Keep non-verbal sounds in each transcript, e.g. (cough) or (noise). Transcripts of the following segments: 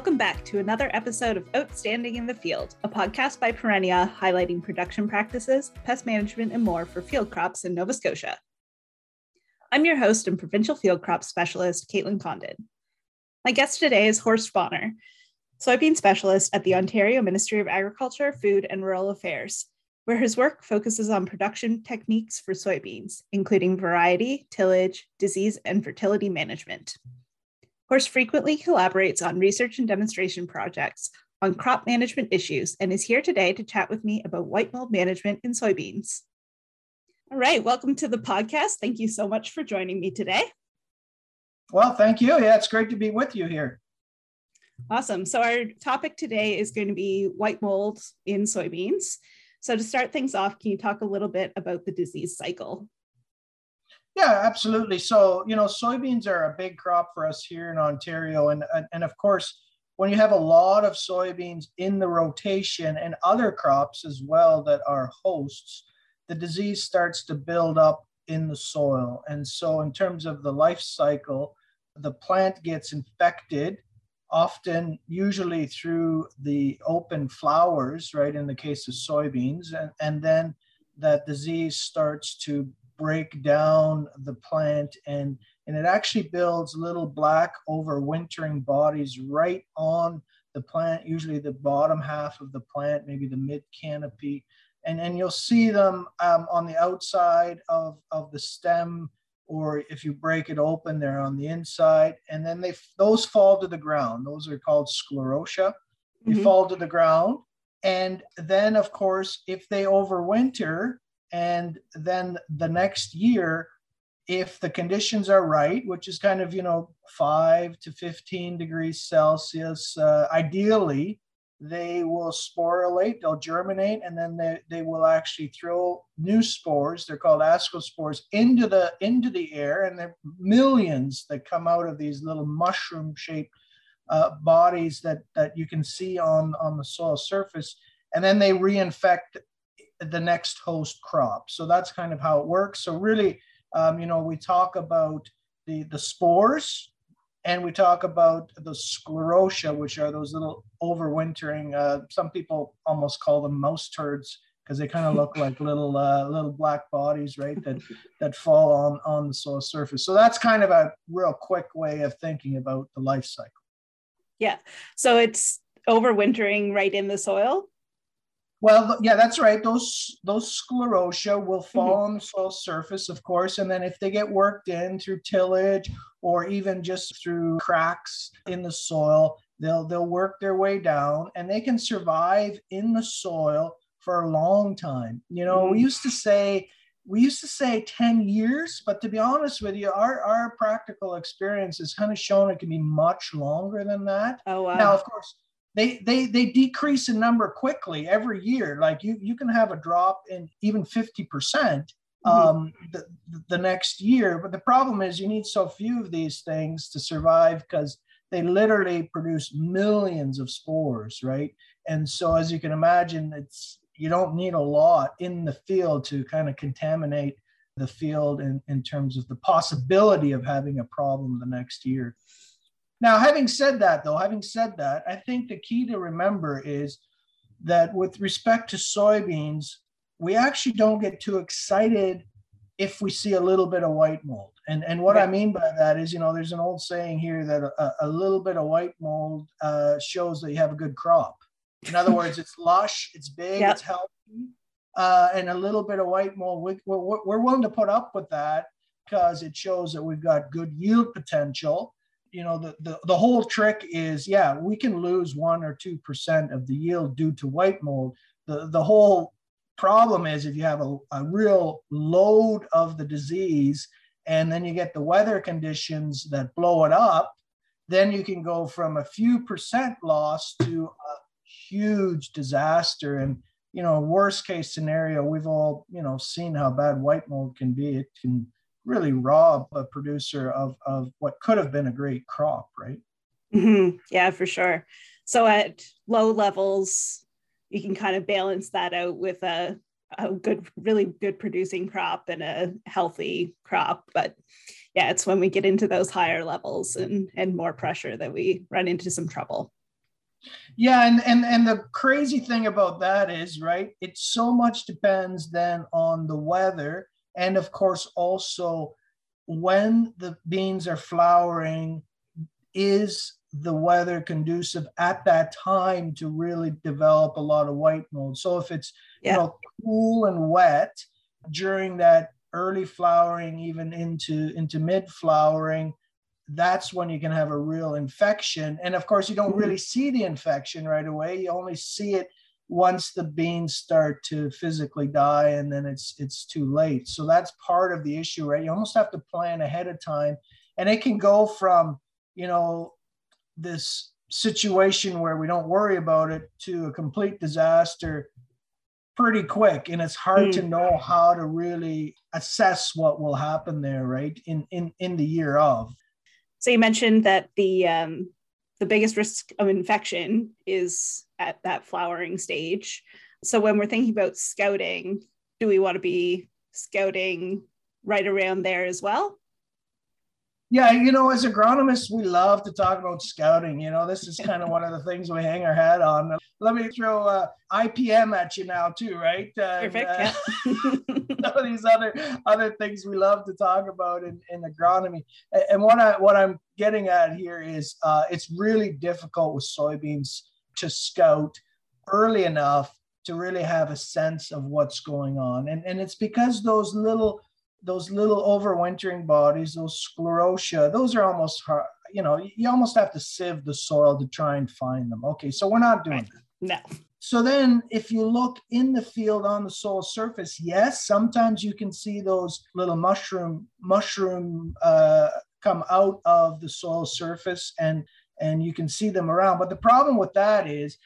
Welcome back to another episode of Outstanding in the Field, a podcast by Perennia highlighting production practices, pest management, and more for field crops in Nova Scotia. I'm your host and provincial field crop specialist, Caitlin Condon. My guest today is Horst Bohner, soybean specialist at the Ontario Ministry of Agriculture, Food and Rural Affairs, where his work focuses on production techniques for soybeans, including variety, tillage, disease, and fertility management. Horst frequently collaborates on research and demonstration projects on crop management issues and is here today to chat with me about white mold management in soybeans. All right, welcome to the podcast. Thank you so much for joining me today. Well, thank you. Yeah, it's great to be with you here. Awesome. So, our topic today is going to be white mold in soybeans. So, to start things off, can you talk a little bit about the disease cycle? Yeah, absolutely. So, you know, soybeans are a big crop for us here in Ontario. And, and of course, when you have a lot of soybeans in the rotation and other crops as well that are hosts, the disease starts to build up in the soil. And so, in terms of the life cycle, the plant gets infected, often, usually through the open flowers, right, in the case of soybeans. And, and then that disease starts to break down the plant and and it actually builds little black overwintering bodies right on the plant usually the bottom half of the plant maybe the mid canopy. And and you'll see them um, on the outside of of the stem or if you break it open they're on the inside. And then they those fall to the ground. Those are called sclerotia. They mm-hmm. fall to the ground. And then of course if they overwinter and then the next year if the conditions are right which is kind of you know 5 to 15 degrees celsius uh, ideally they will sporulate they'll germinate and then they, they will actually throw new spores. They're called ascospores into the into the air and there are millions that come out of these little mushroom shaped uh, bodies that that you can see on on the soil surface. And then they reinfect the next host crop. So that's kind of how it works. So really, um, you know, we talk about the the spores, and we talk about the sclerotia, which are those little overwintering. Uh, some people almost call them mouse turds because they kind of look like (laughs) little uh, little black bodies, right? That that fall on on the soil surface. So that's kind of a real quick way of thinking about the life cycle. Yeah. So it's overwintering right in the soil. Well, yeah, that's right. Those those sclerotia will mm-hmm. fall mm-hmm. on the soil surface, of course, and then if they get worked in through tillage or even just through cracks in the soil, they'll they'll work their way down, and they can survive in the soil for a long time. You know, mm-hmm. we used to say we used to say 10 years, but to be honest with you, our, our practical experience has kind of shown it can be much longer than that. Oh, wow. Now, of course, they they they decrease in number quickly every year. Like you you can have a drop in even 50% mm-hmm. um, the, the next year. But the problem is you need so few of these things to survive because they literally produce millions of spores right? And so as you can imagine it's you don't need a lot in the field to kind of contaminate the field in, in terms of the possibility of having a problem the next year now, having said that, though, having said that, I think the key to remember is that with respect to soybeans, we actually don't get too excited if we see a little bit of white mold. And, and what I mean by that is, you know, there's an old saying here that a, a little bit of white mold uh, shows that you have a good crop. In other words, it's (laughs) lush, it's big, yep. it's healthy, uh, and a little bit of white mold. We, we're, we're willing to put up with that because it shows that we've got good yield potential you know the, the the whole trick is yeah we can lose one or two percent of the yield due to white mold. The the whole problem is if you have a, a real load of the disease and then you get the weather conditions that blow it up then you can go from a few percent loss to a huge disaster. And you know worst case scenario we've all you know seen how bad white mold can be. It can really rob a producer of, of what could have been a great crop, right? Mm-hmm. Yeah, for sure. So at low levels, you can kind of balance that out with a, a good, really good producing crop and a healthy crop. But yeah, it's when we get into those higher levels and, and more pressure that we run into some trouble. Yeah, and, and and the crazy thing about that is, right, it so much depends then on the weather and of course also when the beans are flowering is the weather conducive at that time to really develop a lot of white mold. So if it's yeah. you know cool and wet during that early flowering, even into into mid flowering, that's when you can have a real infection. And of course, you don't really mm-hmm. see the infection right away. You only see it once the beans start to physically die, and then it's it's too late. So that's part of the issue, right? You almost have to plan ahead of time, and it can go from you know this situation where we don't worry about it to a complete disaster pretty quick and it's hard mm. to know how to really assess what will happen there right in in in the year of so you mentioned that the um the biggest risk of infection is at that flowering stage. So when we're thinking about scouting do we want to be scouting right around there as well yeah, you know, as agronomists, we love to talk about scouting. You know, this is (laughs) kind of one of the things we hang our hat on. Let me throw uh, IPM at you now, too, right? Uh, Perfect. Uh, (laughs) some of these other other things we love to talk about in, in agronomy. And what I what I'm getting at here is uh, it's really difficult with soybeans to scout early enough to really have a sense of what's going on, and and it's because those little those little overwintering bodies, those sclerotia, those are almost hard, you know, you almost have to sieve the soil to try and find them. Okay, so we're not doing that. No. So then if you look in the field on the soil surface, yes, sometimes you can see those little mushroom mushroom uh, come out of the soil surface and and you can see them around. But the problem with that is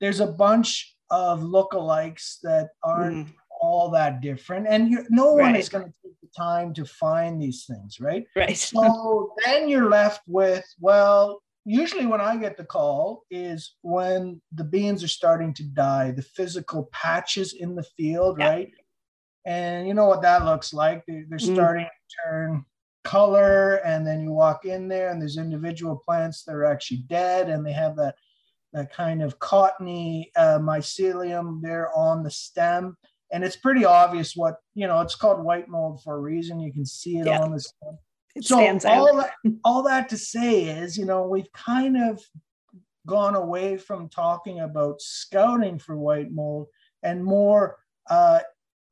there's a bunch of lookalikes that aren't mm all that different and no one right. is going to take the time to find these things right right so then you're left with well usually when i get the call is when the beans are starting to die the physical patches in the field yeah. right and you know what that looks like they're, they're mm. starting to turn color and then you walk in there and there's individual plants that are actually dead and they have that that kind of cottony uh, mycelium there on the stem and it's pretty obvious what you know it's called white mold for a reason you can see it yeah. on the stem it so all that, all that to say is you know we've kind of gone away from talking about scouting for white mold and more uh,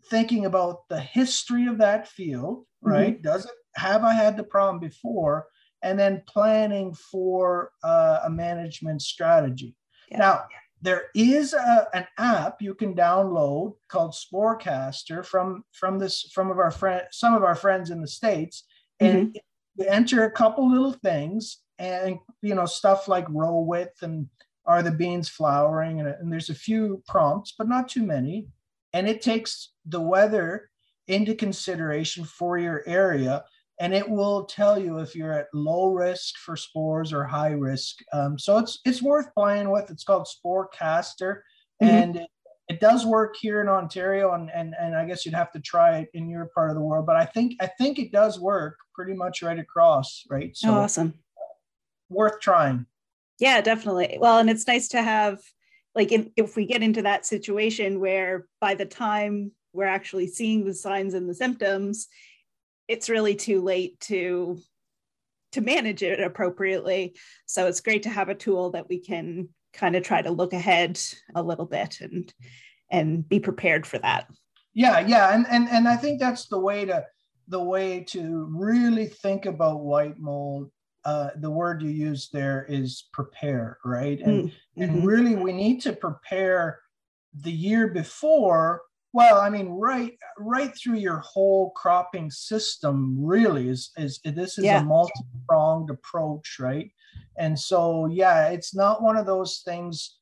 thinking about the history of that field mm-hmm. right mm-hmm. does it have i had the problem before and then planning for uh, a management strategy yeah. now there is a, an app you can download called Sporecaster from from this from of our friend some of our friends in the states, and mm-hmm. you enter a couple little things and you know stuff like row width and are the beans flowering and, and there's a few prompts but not too many, and it takes the weather into consideration for your area and it will tell you if you're at low risk for spores or high risk. Um, so it's it's worth playing with. It's called Sporecaster, mm-hmm. and it, it, does work here in Ontario, and, and and I guess you'd have to try it in your part of the world. But I think I think it does work pretty much right across, right? So oh, awesome, worth trying. Yeah, definitely. Well, and it's nice to have like if, if we get into that situation where by the time we're actually seeing the signs and the symptoms it's really too late to to manage it appropriately. So it's great to have a tool that we can kind of try to look ahead a little bit and and be prepared for that. Yeah yeah. And and, and i think that's the way to the way to really think about white mold uh, the word you use there is prepare right? And mm-hmm. and really we need to prepare the year before well, I mean, right, right through your whole cropping system, really is is this is yeah. a multi-pronged approach, right? And so, yeah, it's not one of those things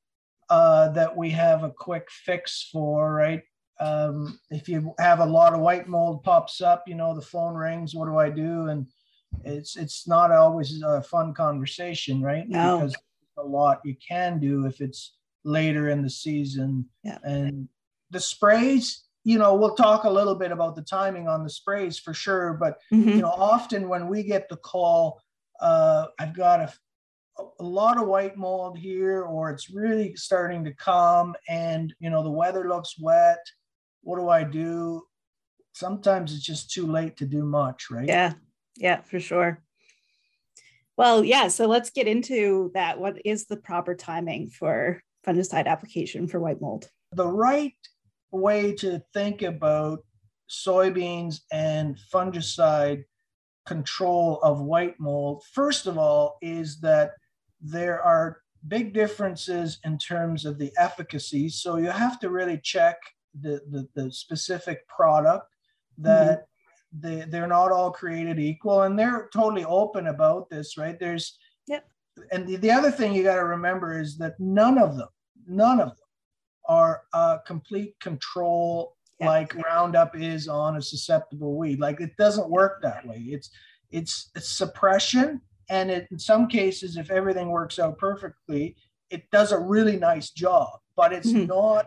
uh, that we have a quick fix for, right? Um, if you have a lot of white mold pops up, you know, the phone rings. What do I do? And it's it's not always a fun conversation, right? No. Because a lot you can do if it's later in the season yeah. and the sprays you know we'll talk a little bit about the timing on the sprays for sure but mm-hmm. you know often when we get the call uh, i've got a a lot of white mold here or it's really starting to come and you know the weather looks wet. What do i do? Sometimes it's just too late to do much right? Yeah. Yeah for sure. Well yeah so let's get into that. What is the proper timing for fungicide application for white mold? The right way to think about soybeans and fungicide control of white mold first of all is that there are big differences in terms of the efficacy. So you have to really check the, the, the specific product that mm-hmm. they, they're not all created equal. And they're totally open about this, right? There's, yep. and the, the other thing you got to remember is that none of them, none of them are a complete control like Roundup is on a susceptible weed. Like it doesn't work that way. It's, it's, it's suppression and it, in some cases, if everything works out perfectly, it does a really nice job, but it's mm-hmm. not,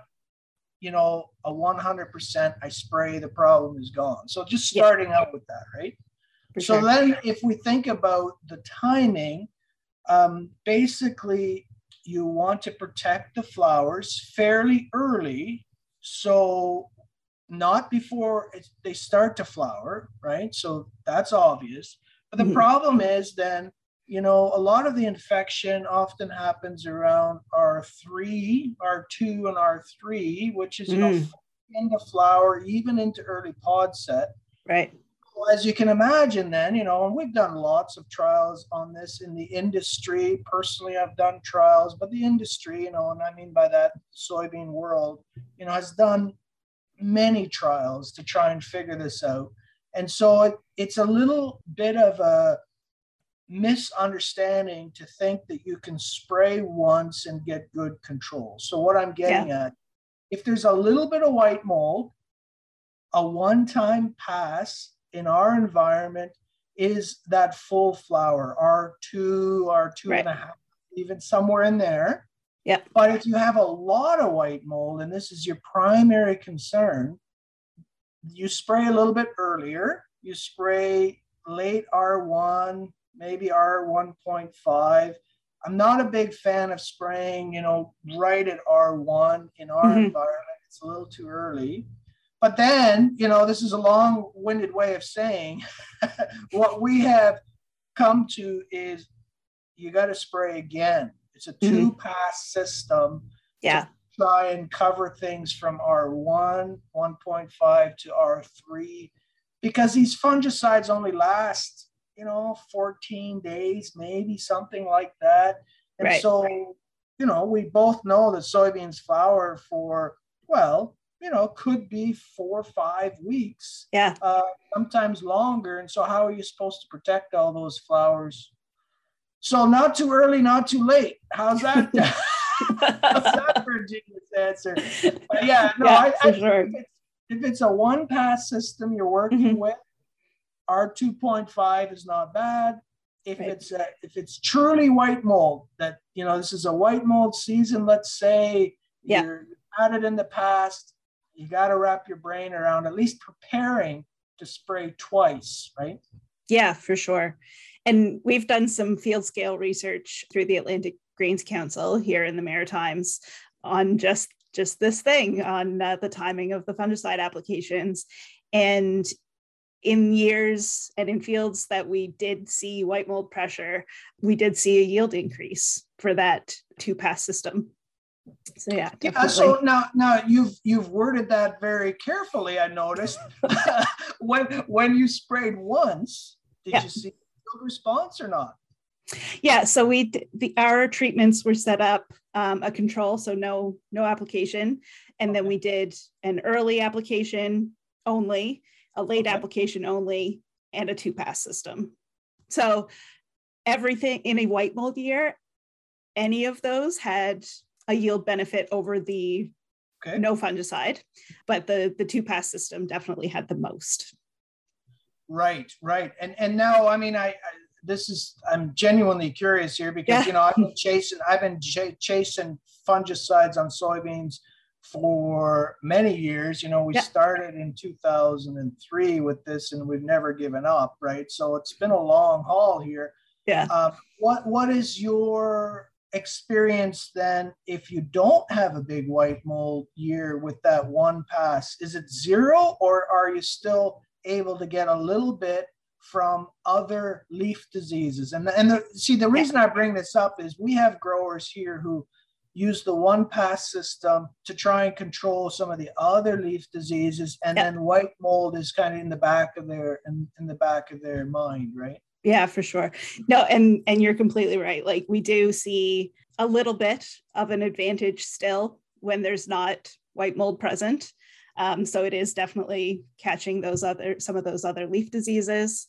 you know, a 100% I spray, the problem is gone. So just starting yeah. out with that, right? For so sure. then if we think about the timing, um, basically you want to protect the flowers fairly early. So not before they start to flower, right? So that's obvious. But the mm-hmm. problem is then, you know, a lot of the infection often happens around R3, R2, and R3, which is, you mm. know, into flower, even into early pod set. Right. Well, as you can imagine, then, you know, and we've done lots of trials on this in the industry. Personally, I've done trials, but the industry, you know, and I mean by that soybean world, you know, has done many trials to try and figure this out. And so it, it's a little bit of a misunderstanding to think that you can spray once and get good control. So, what I'm getting yeah. at, if there's a little bit of white mold, a one time pass in our environment is that full flower, R2, R2 right. and a half, even somewhere in there. Yep. But if you have a lot of white mold and this is your primary concern, you spray a little bit earlier. You spray late R1, maybe R1.5. I'm not a big fan of spraying, you know, right at R1 in our mm-hmm. environment. It's a little too early. But then, you know, this is a long winded way of saying (laughs) what we have come to is you got to spray again. It's a two pass mm-hmm. system. Yeah try and cover things from R1, 1.5 to R3, because these fungicides only last, you know, 14 days, maybe something like that. And right. so, you know, we both know that soybeans flower for, well, you know, could be four or five weeks. Yeah. Uh, sometimes longer. And so, how are you supposed to protect all those flowers? So, not too early, not too late. How's that? That's for a genius answer. But yeah, no, yeah, I, I sure. if, it's, if, it's, a one pass system you're working mm-hmm. with, R two point five is not bad. If right. it's a, if it's truly white mold, that you know this is a white mold season. Let's say yeah. you're had it in the past, you got to wrap your brain around at least preparing to spray twice, right? Yeah, for sure. And we've done some field scale research through the Atlantic Grains Council here in the Maritimes on just just this thing on uh, the timing of the fungicide applications and in years and in fields that we did see white mold pressure we did see a yield increase for that two pass system so yeah definitely. yeah so now now you've you've worded that very carefully i noticed (laughs) when when you sprayed once did yeah. you see a response or not yeah, so we the our treatments were set up um, a control, so no no application, and okay. then we did an early application only, a late okay. application only, and a two pass system. So everything in a white mold year, any of those had a yield benefit over the okay. no fungicide, but the the two pass system definitely had the most. Right, right, and and now I mean I, I this is I'm genuinely curious here because yeah. you know I've been chasing I've been ch- chasing fungicides on soybeans for many years. You know, we yeah. started in 2003 with this and we've never given up, right? So it's been a long haul here. Yeah. Uh, what What is your experience then if you don't have a big white mold year with that one pass? Is it zero, or are you still able to get a little bit from other leaf diseases? And and the, see, the reason I bring this up is we have growers here who use the one pass system to try and control some of the other leaf diseases and yep. then white mold is kind of in the back of their in, in the back of their mind right yeah for sure. No and and you're completely right. Like we do see a little bit of an advantage still when there's not white mold present. Um, so it is definitely catching those other some of those other leaf diseases.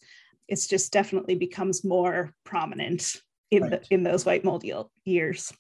It's just definitely becomes more prominent in right. the, in those white mold years.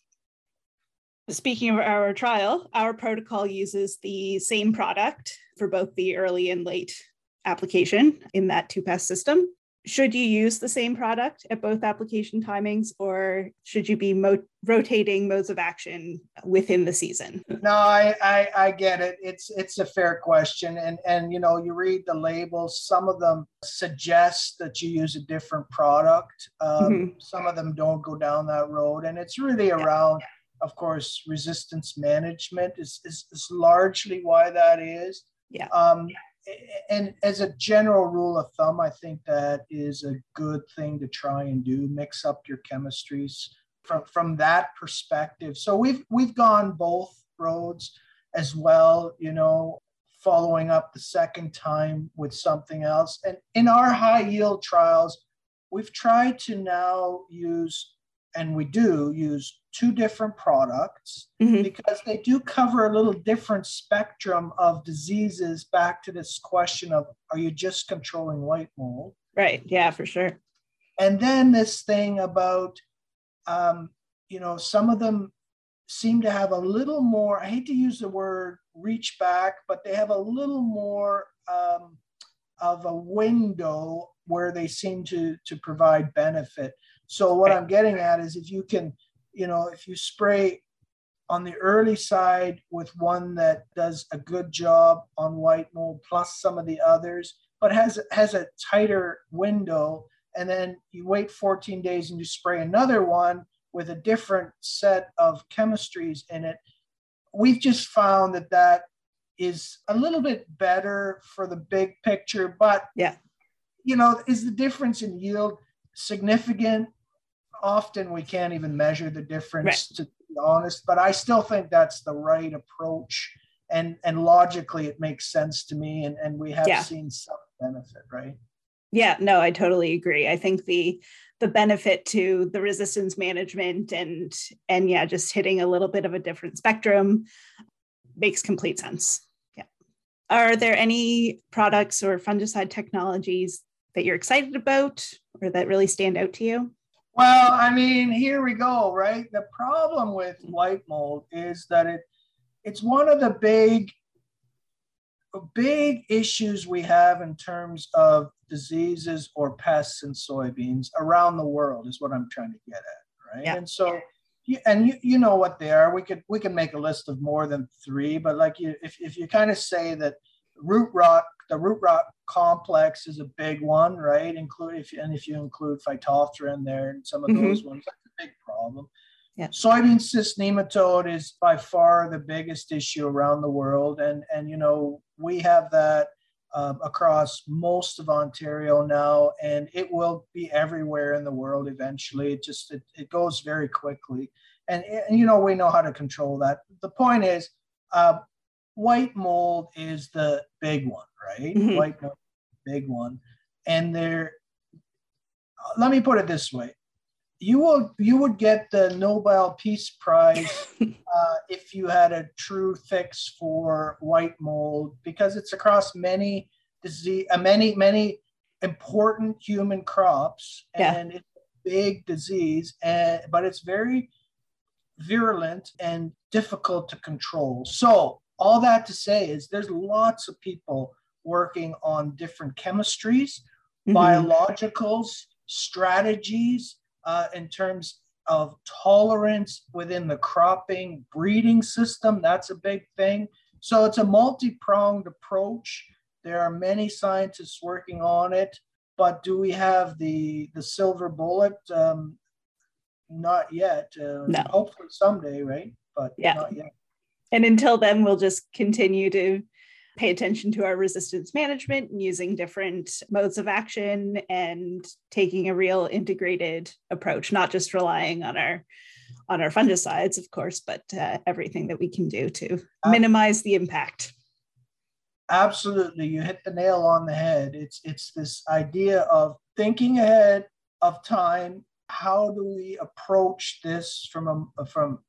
Speaking of our trial, our protocol uses the same product for both the early and late application in that two pass system. Should you use the same product at both application timings, or should you be mo- rotating modes of action within the season? No, I, I, I get it. It's it's a fair question, and and you know you read the labels. Some of them suggest that you use a different product. Um, mm-hmm. Some of them don't go down that road, and it's really around. Yeah of course, resistance management is, is, is largely why that is. Yeah. Um, and as a general rule of thumb, I think that is a good thing to try and do. Mix up your chemistries from from that perspective. So we've we've gone both roads as well. You know, following up the second time with something else. And in our high yield trials, we've tried to now use and we do use two different products mm-hmm. because they do cover a little different spectrum of diseases back to this question of are you just controlling white mold? Right. Yeah for sure. And then this thing about um, you know some of them seem to have a little more i hate to use the word reach back but they have a little more um, of a window where they seem to to provide benefit so what I'm getting at is if you can, you know, if you spray on the early side with one that does a good job on white mold plus some of the others, but has has a tighter window, and then you wait 14 days and you spray another one with a different set of chemistries in it. We've just found that that is a little bit better for the big picture, but yeah, you know, is the difference in yield significant? Often we can't even measure the difference right. to be honest but i still think that's the right approach. And and logically it makes sense to me and and we have yeah. seen some benefit right? Yeah no i totally agree. I think the the benefit to the resistance management and and yeah just hitting a little bit of a different spectrum makes complete sense. Yeah. Are there any products or fungicide technologies that you're excited about or that really stand out to you well, I mean, here we go, right? The problem with white mold is that it it's one of the big big issues we have in terms of diseases or pests in soybeans around the world is what I'm trying to get at, right? Yeah. And so and you, you know what they are. We could we can make a list of more than three, but like you if, if you kind of say that root rot the root rot complex is a big one, right? Include if you, and if you include Phytophthora in there and some of mm-hmm. those ones, that's a big problem. Yeah. Soybean cyst nematode is by far the biggest issue around the world, and and you know we have that uh, across most of Ontario now, and it will be everywhere in the world eventually. It just it, it goes very quickly, and, and you know we know how to control that. The point is, uh, white mold is the big one, right? Mm-hmm. White mold, big one, and there. Let me put it this way: you will you would get the Nobel Peace Prize (laughs) uh, if you had a true fix for white mold because it's across many disease, uh, many many important human crops, and yeah. it's a big disease, and but it's very virulent and difficult to control. So all that to say is there's lots of people working on different chemistries, mm-hmm. biologicals, strategies uh, in terms of tolerance within the cropping breeding system. That's a big thing. So it's a multi pronged approach. There are many scientists working on it, but do we have the the silver bullet? Um, not yet. Uh, no. Hopefully someday, right? But yeah. not yet. And until then, we'll just continue to pay attention to our resistance management and using different modes of action and taking a real integrated approach, not just relying on our on our fungicides, of course, but uh, everything that we can do to minimize the impact. Absolutely, you hit the nail on the head. It's it's this idea of thinking ahead of time. How do we approach this from a, from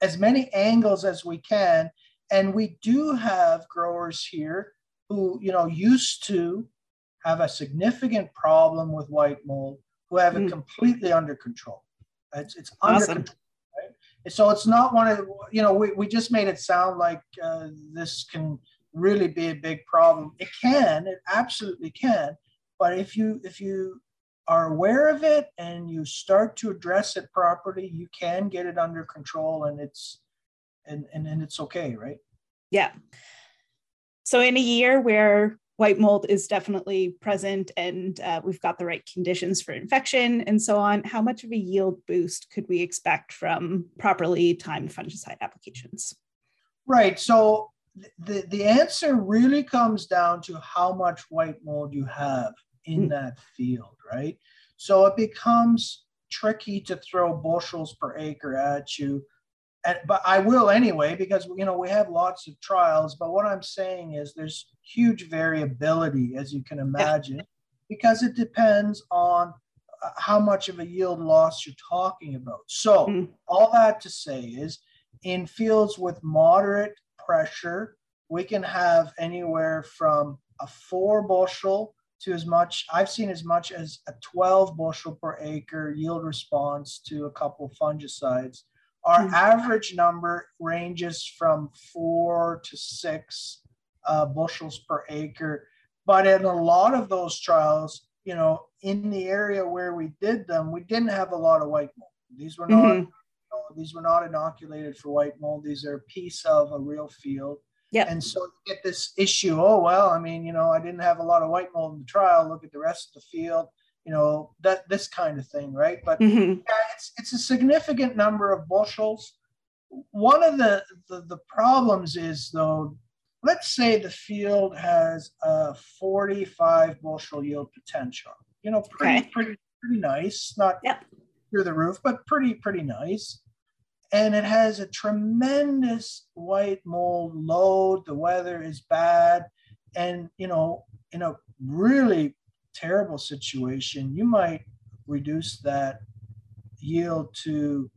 as many angles as we can? And we do have growers here who, you know, used to have a significant problem with white mold, who have mm. it completely under control. It's, it's under awesome. control. Right? So it's not one of, you know, we, we just made it sound like uh, this can really be a big problem. It can, it absolutely can. But if you if you are aware of it and you start to address it properly, you can get it under control and it's and and, and it's okay, right? Yeah. So in a year where white mold is definitely present and uh, we've got the right conditions for infection and so on, how much of a yield boost could we expect from properly timed fungicide applications? Right. So the, the answer really comes down to how much white mold you have in mm. that field, right? So it becomes tricky to throw bushels per acre at you. And, but I will anyway, because you know we have lots of trials. But what I'm saying is there's huge variability, as you can imagine, yeah. because it depends on uh, how much of a yield loss you're talking about. So mm. all that to say is, in fields with moderate pressure, we can have anywhere from a four bushel to as much, I've seen as much as a 12 bushel per acre yield response to a couple of fungicides. Our mm-hmm. average number ranges from four to six uh, bushels per acre. But in a lot of those trials, you know, in the area where we did them, we didn't have a lot of white mold. These were not mm-hmm these were not inoculated for white mold. These are a piece of a real field. Yeah. And so you get this issue. Oh well, I mean, you know, I didn't have a lot of white mold in the trial. Look at the rest of the field. You know that this kind of thing, right? But mm-hmm. yeah, it's it's a significant number of bushels. One of the, the the problems is though, let's say the field has a 45 bushel yield potential. You know, pretty okay. pretty pretty nice. Not yep. through the roof, but pretty pretty nice and it has a tremendous white mold load. The weather is bad. And, you know, in a really terrible situation, you might reduce that yield to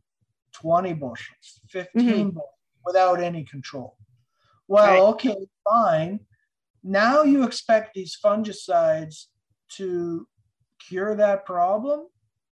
20 bushels, 15 mm-hmm. bushels without any control. Well, right. okay, fine. Now you expect these fungicides to cure that problem?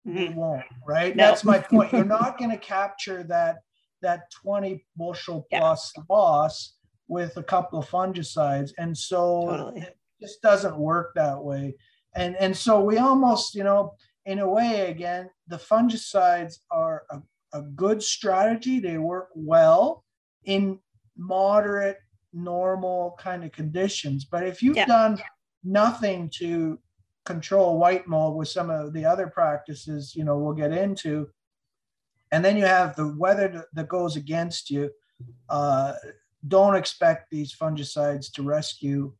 Mm-hmm. won't, right? No. That's my point. You're (laughs) not going to capture that that 20 bushel plus yeah. loss with a couple of fungicides. And so totally. it just doesn't work that way. And and so we almost, you know, in a way, again, the fungicides are a, a good strategy. They work well in moderate, normal kind of conditions. But if you've yeah. done nothing to control white mold with some of the other practices, you know, we'll get into. And then you have the weather that goes against you. Uh, don't expect these fungicides to rescue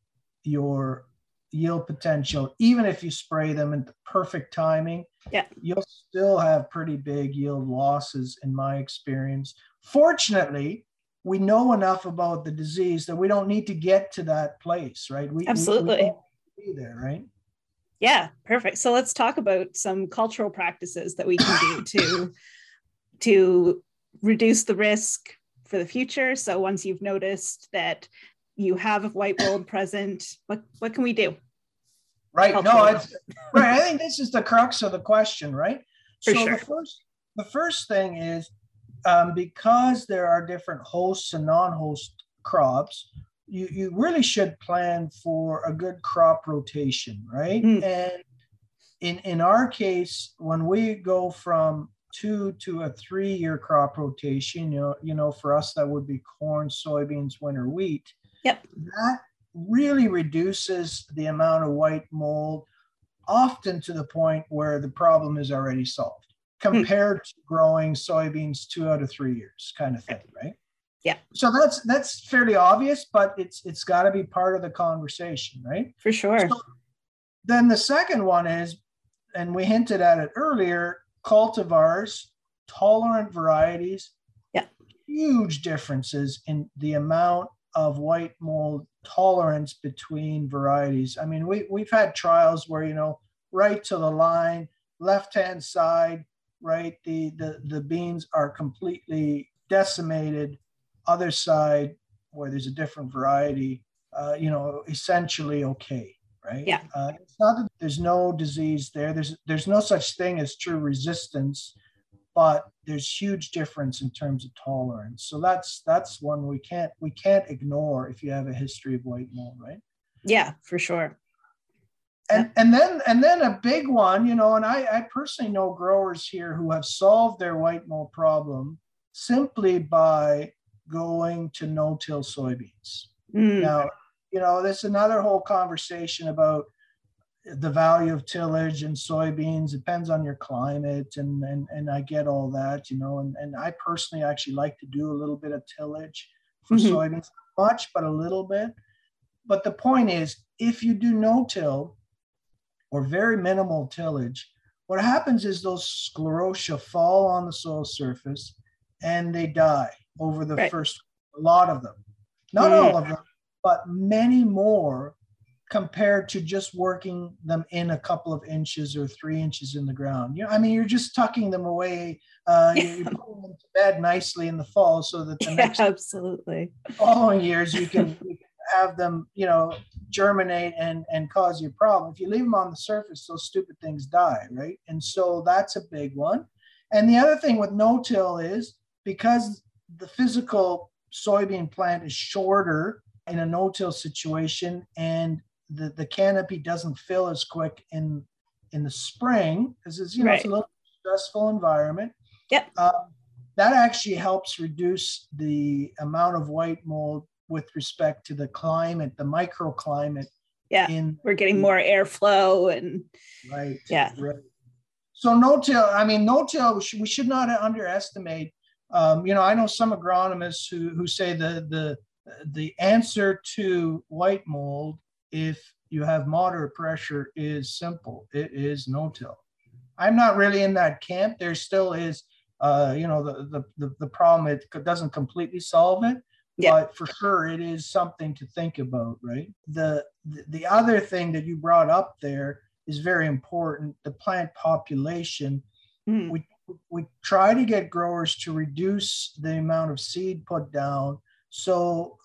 your yield potential. Even if you spray them in the perfect timing, yeah. you'll still have pretty big yield losses, in my experience. Fortunately, we know enough about the disease that we don't need to get to that place, right? We, Absolutely. We, we be there, right? Yeah, perfect. So let's talk about some cultural practices that we can do (laughs) to to reduce the risk for the future. So once you've noticed that you have a white mold present, what what can we do? Right. No, it's right. I think this is the crux of the question, right? (laughs) For so sure. the first the first thing is um, because there are different hosts and non-host crops, you, you really should plan for a good crop rotation, right? Mm. And in, in our case, when we go from two to a three year crop rotation, you know, you know, for us that would be corn, soybeans, winter wheat. Yep. That really reduces the amount of white mold often to the point where the problem is already solved compared hmm. to growing soybeans two out of three years kind of thing right yeah so that's that's fairly obvious but it's it's got to be part of the conversation right for sure so then the second one is and we hinted at it earlier cultivars tolerant varieties yeah huge differences in the amount of white mold tolerance between varieties. I mean, we, we've had trials where, you know, right to the line, left hand side, right, the, the, the beans are completely decimated. Other side, where there's a different variety, uh, you know, essentially okay, right? Yeah. Uh, it's not that there's no disease there. There's there's no such thing as true resistance but there's huge difference in terms of tolerance. So that's that's one we can't we can't ignore if you have a history of white mold, right? Yeah, for sure. And and then and then a big one, you know, and I, I personally know growers here who have solved their white mold problem simply by going to no-till soybeans. Mm. Now, you know, there's another whole conversation about the value of tillage and soybeans depends on your climate and, and and I get all that, you know, and, and I personally actually like to do a little bit of tillage for mm-hmm. soybeans, Not much, but a little bit. But the point is, if you do no till or very minimal tillage, what happens is those sclerotia fall on the soil surface and they die over the right. first a lot of them. Not mm-hmm. all of them, but many more compared to just working them in a couple of inches or three inches in the ground. You know, I mean, you're just tucking them away. Uh, yeah. You're (laughs) putting them to bed nicely in the fall so that the yeah, next (laughs) absolutely following years you can, you can have them, you know, germinate and and cause you a problem. If you leave them on the surface, those stupid things die, right? And so that's a big one. And the other thing with no-till is because the physical soybean plant is shorter in a no-till situation and the, the canopy doesn't fill as quick in in the spring because it's you know right. it's a little stressful environment. Yep. Um, that actually helps reduce the amount of white mold with respect to the climate, the microclimate. Yeah. In, We're getting more airflow and right. Yeah. Right. So no-till, I mean, no-till, we should not underestimate. Um, you know, I know some agronomists who, who say the, the, the answer to white mold if you have moderate pressure is simple. It is no-till. I'm not really in that camp. There still is, uh, you know, the, the, the, the problem, it doesn't completely solve it, yeah. but for sure it is something to think about, right? The, the, the other thing that you brought up there is very important, the plant population. Mm. We, we try to get growers to reduce the amount of seed put down so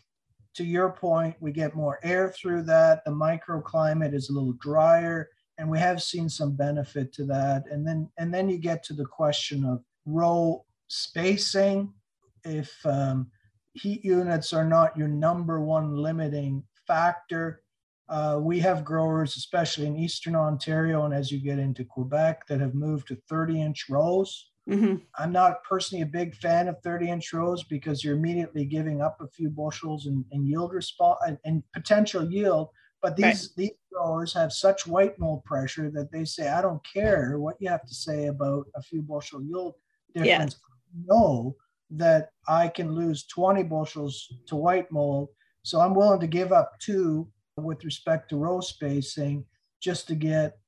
to your point, we get more air through that. The microclimate is a little drier, and we have seen some benefit to that. And then and then you get to the question of row spacing. If um, heat units are not your number one limiting factor, uh, we have growers, especially in Eastern Ontario and as you get into Quebec, that have moved to 30 inch rows. Mm-hmm. I'm not personally a big fan of 30 inch rows because you're immediately giving up a few bushels in, in yield response and, and, potential yield. But these, right. these growers have such white mold pressure that they say, I don't care what you have to say about a few bushel yield difference. Yeah. know that I can lose 20 bushels to white mold. So I'm willing to give up two with respect to row spacing just to get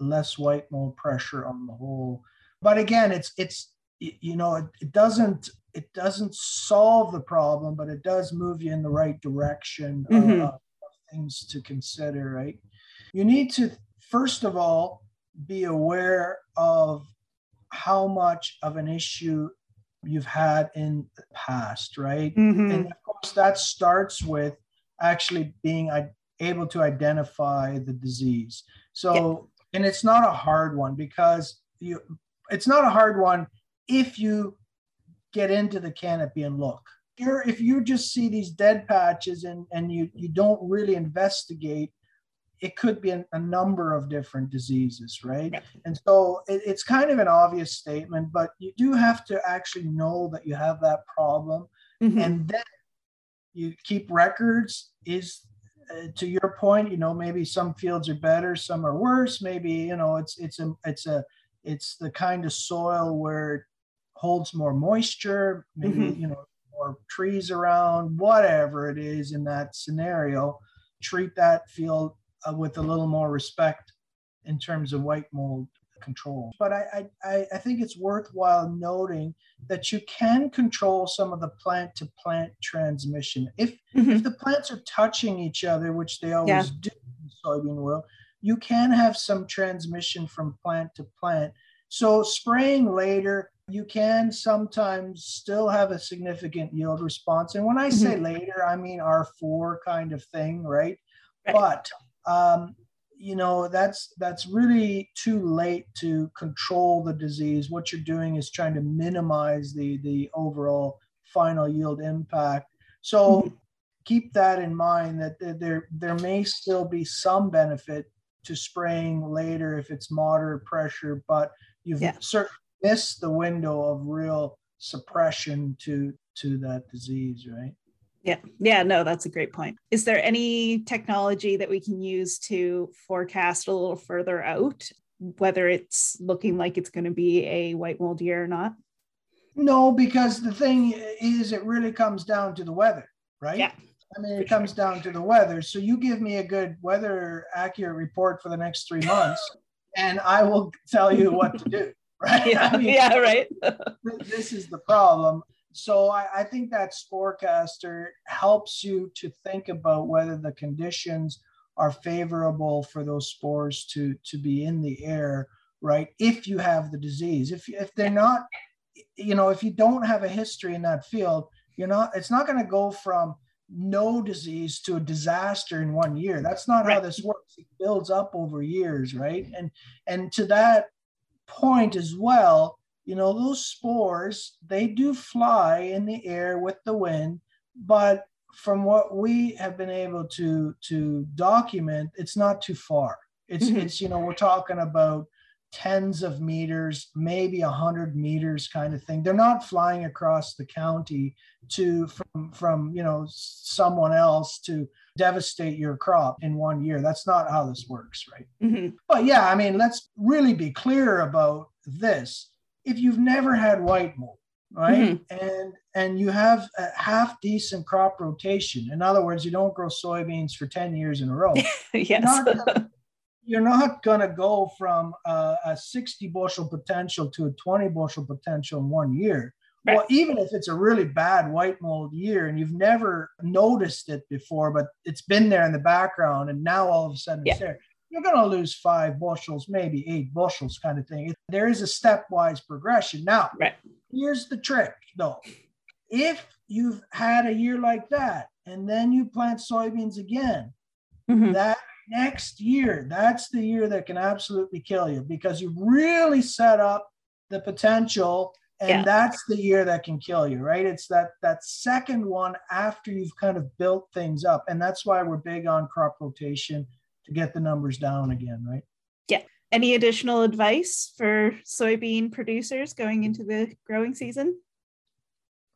less white mold pressure on the whole but again it's it's you know it, it doesn't it doesn't solve the problem but it does move you in the right direction mm-hmm. of, of things to consider right you need to first of all be aware of how much of an issue you've had in the past right mm-hmm. and of course that starts with actually being able to identify the disease so and it's not a hard one because you it's not a hard one if you get into the canopy and look. You're, if you just see these dead patches and, and you, you don't really investigate, it could be a, a number of different diseases, right? And so it, it's kind of an obvious statement, but you do have to actually know that you have that problem. Mm-hmm. And then you keep records. Is to your point, you know, maybe some fields are better, some are worse. Maybe you know, it's it's a it's a it's the kind of soil where it holds more moisture. Maybe mm-hmm. you know more trees around, whatever it is in that scenario. Treat that field uh, with a little more respect in terms of white mold control. But I, I, I think it's worthwhile noting that you can control some of the plant to plant transmission. If, mm-hmm. if the plants are touching each other, which they always yeah. do in soybean oil, you can have some transmission from plant to plant. So spraying later, you can sometimes still have a significant yield response. And when I say mm-hmm. later, I mean R4 kind of thing, right? right. But um, you know that's that's really too late to control the disease what you're doing is trying to minimize the the overall final yield impact so mm-hmm. keep that in mind that there there may still be some benefit to spraying later if it's moderate pressure but you've yeah. certainly missed the window of real suppression to to that disease right yeah. Yeah. No, that's a great point. Is there any technology that we can use to forecast a little further out, whether it's looking like it's going to be a white mold year or not? No, because the thing is, it really comes down to the weather, right? Yeah. I mean, it comes down to the weather. So you give me a good weather accurate report for the next three months, and I will tell you what to do. (laughs) Right? Yeah, I mean, yeah right. this is the problem so I, I, think that Sporecaster helps you to think about whether the conditions are favorable for those spores to to be in the air right? If you have the disease. If if they're not you know if you don't have a history in that field you're not it's not going to go from no disease to a disaster in one year. That's not right. how this works. It builds up over years right? And and to that point as well you know, those spores, they do fly in the air with the wind, but from what we have been able to to document, it's not too far. It's mm-hmm. it's you know we're talking about tens of meters, maybe a hundred meters kind of thing. They're not flying across the county to from from you know someone else to devastate your crop in one year. That's not how this works, right? Mm-hmm. But yeah, I mean, let's really be clear about this if you've never had white mold, right, mm-hmm. and and you have a half decent crop rotation, in other words, you don't grow soybeans for ten years in a row. (laughs) yes. You're not going to go from a, a 60 bushel potential to a 20 bushel potential in one year. Right. Well, even if it's a really bad white mold year and you've never noticed it before, but it's been there in the background and now all of a sudden yeah. it's there, you're going to lose five bushels, maybe eight bushels, kind of thing. There is a stepwise progression. Now, right. here's the trick though. If you've had a year like that and then you plant soybeans again, mm-hmm. that next year, that's the year that can absolutely kill you because you've really set up the potential and yeah. that's the year that can kill you right it's that that second one after you've kind of built things up and that's why we're big on crop rotation to get the numbers down again, right? Yeah. Any additional advice for soybean producers going into the growing season?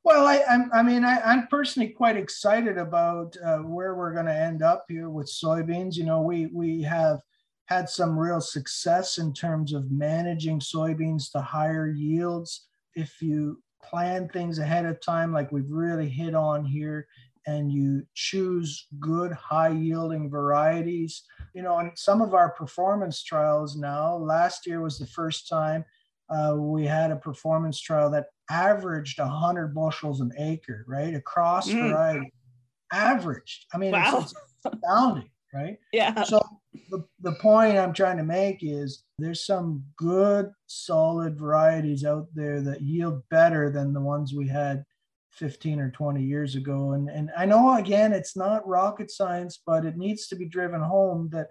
Well, I, I'm, I mean, I, am personally quite excited about uh, where we're going to end up here with soybeans. You know, we we have had some real success in terms of managing soybeans to higher yields. If you plan things ahead of time, like we've really hit on here, and you choose good high yielding varieties. You know, in some of our performance trials now, last year was the first time uh, we had a performance trial that averaged 100 bushels an acre, right? Across mm. variety, averaged. I mean, wow. it's, it's astounding, right? (laughs) Yeah. So the, the point I'm trying to make is there's some good, solid varieties out there that yield better than the ones we had 15 or 20 years ago. And, and I know, again, it's not rocket science, but it needs to be driven home that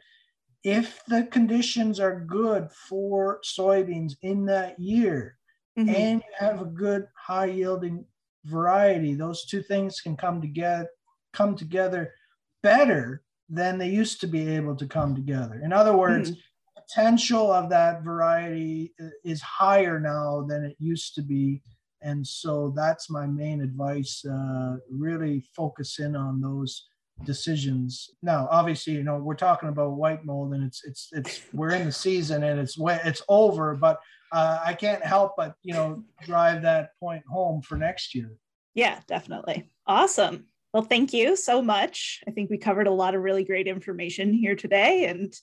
if the conditions are good for soybeans in that year mm-hmm. and you have a good high yielding variety, those two things can come together, come together better than they used to be able to come together. In other words, mm-hmm potential of that variety is higher now than it used to be and so that's my main advice. Uh, really focus in on those decisions. Now, obviously, you know, we're talking about white mold and it's it's it's we're in the season and it's it's over, but uh, I can't help but you know drive that point home for next year. Yeah, definitely. Awesome. Well, thank you so much. I think we covered a lot of really great information here today and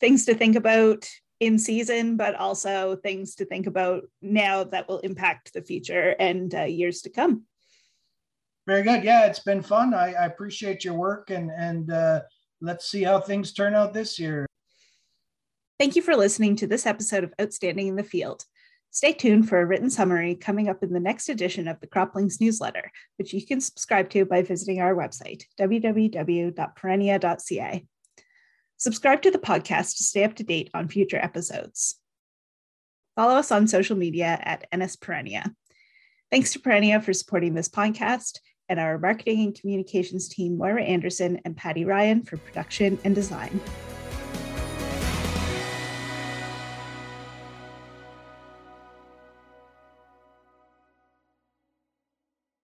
things to think about in season, but also things to think about now that will impact the future and uh, years to come. Very good. Yeah, it's been fun. I, I appreciate your work and and uh, let's see how things turn out this year. Thank you for listening to this episode of Outstanding in the Field. Stay tuned for a written summary coming up in the next edition of the Croplinks newsletter, which you can subscribe to by visiting our website, www.perennia.ca. Subscribe to the podcast to stay up to date on future episodes. Follow us on social media at NS Perennia. Thanks to Perennia for supporting this podcast, and our marketing and communications team, Moira Anderson and Patty Ryan, for production and design.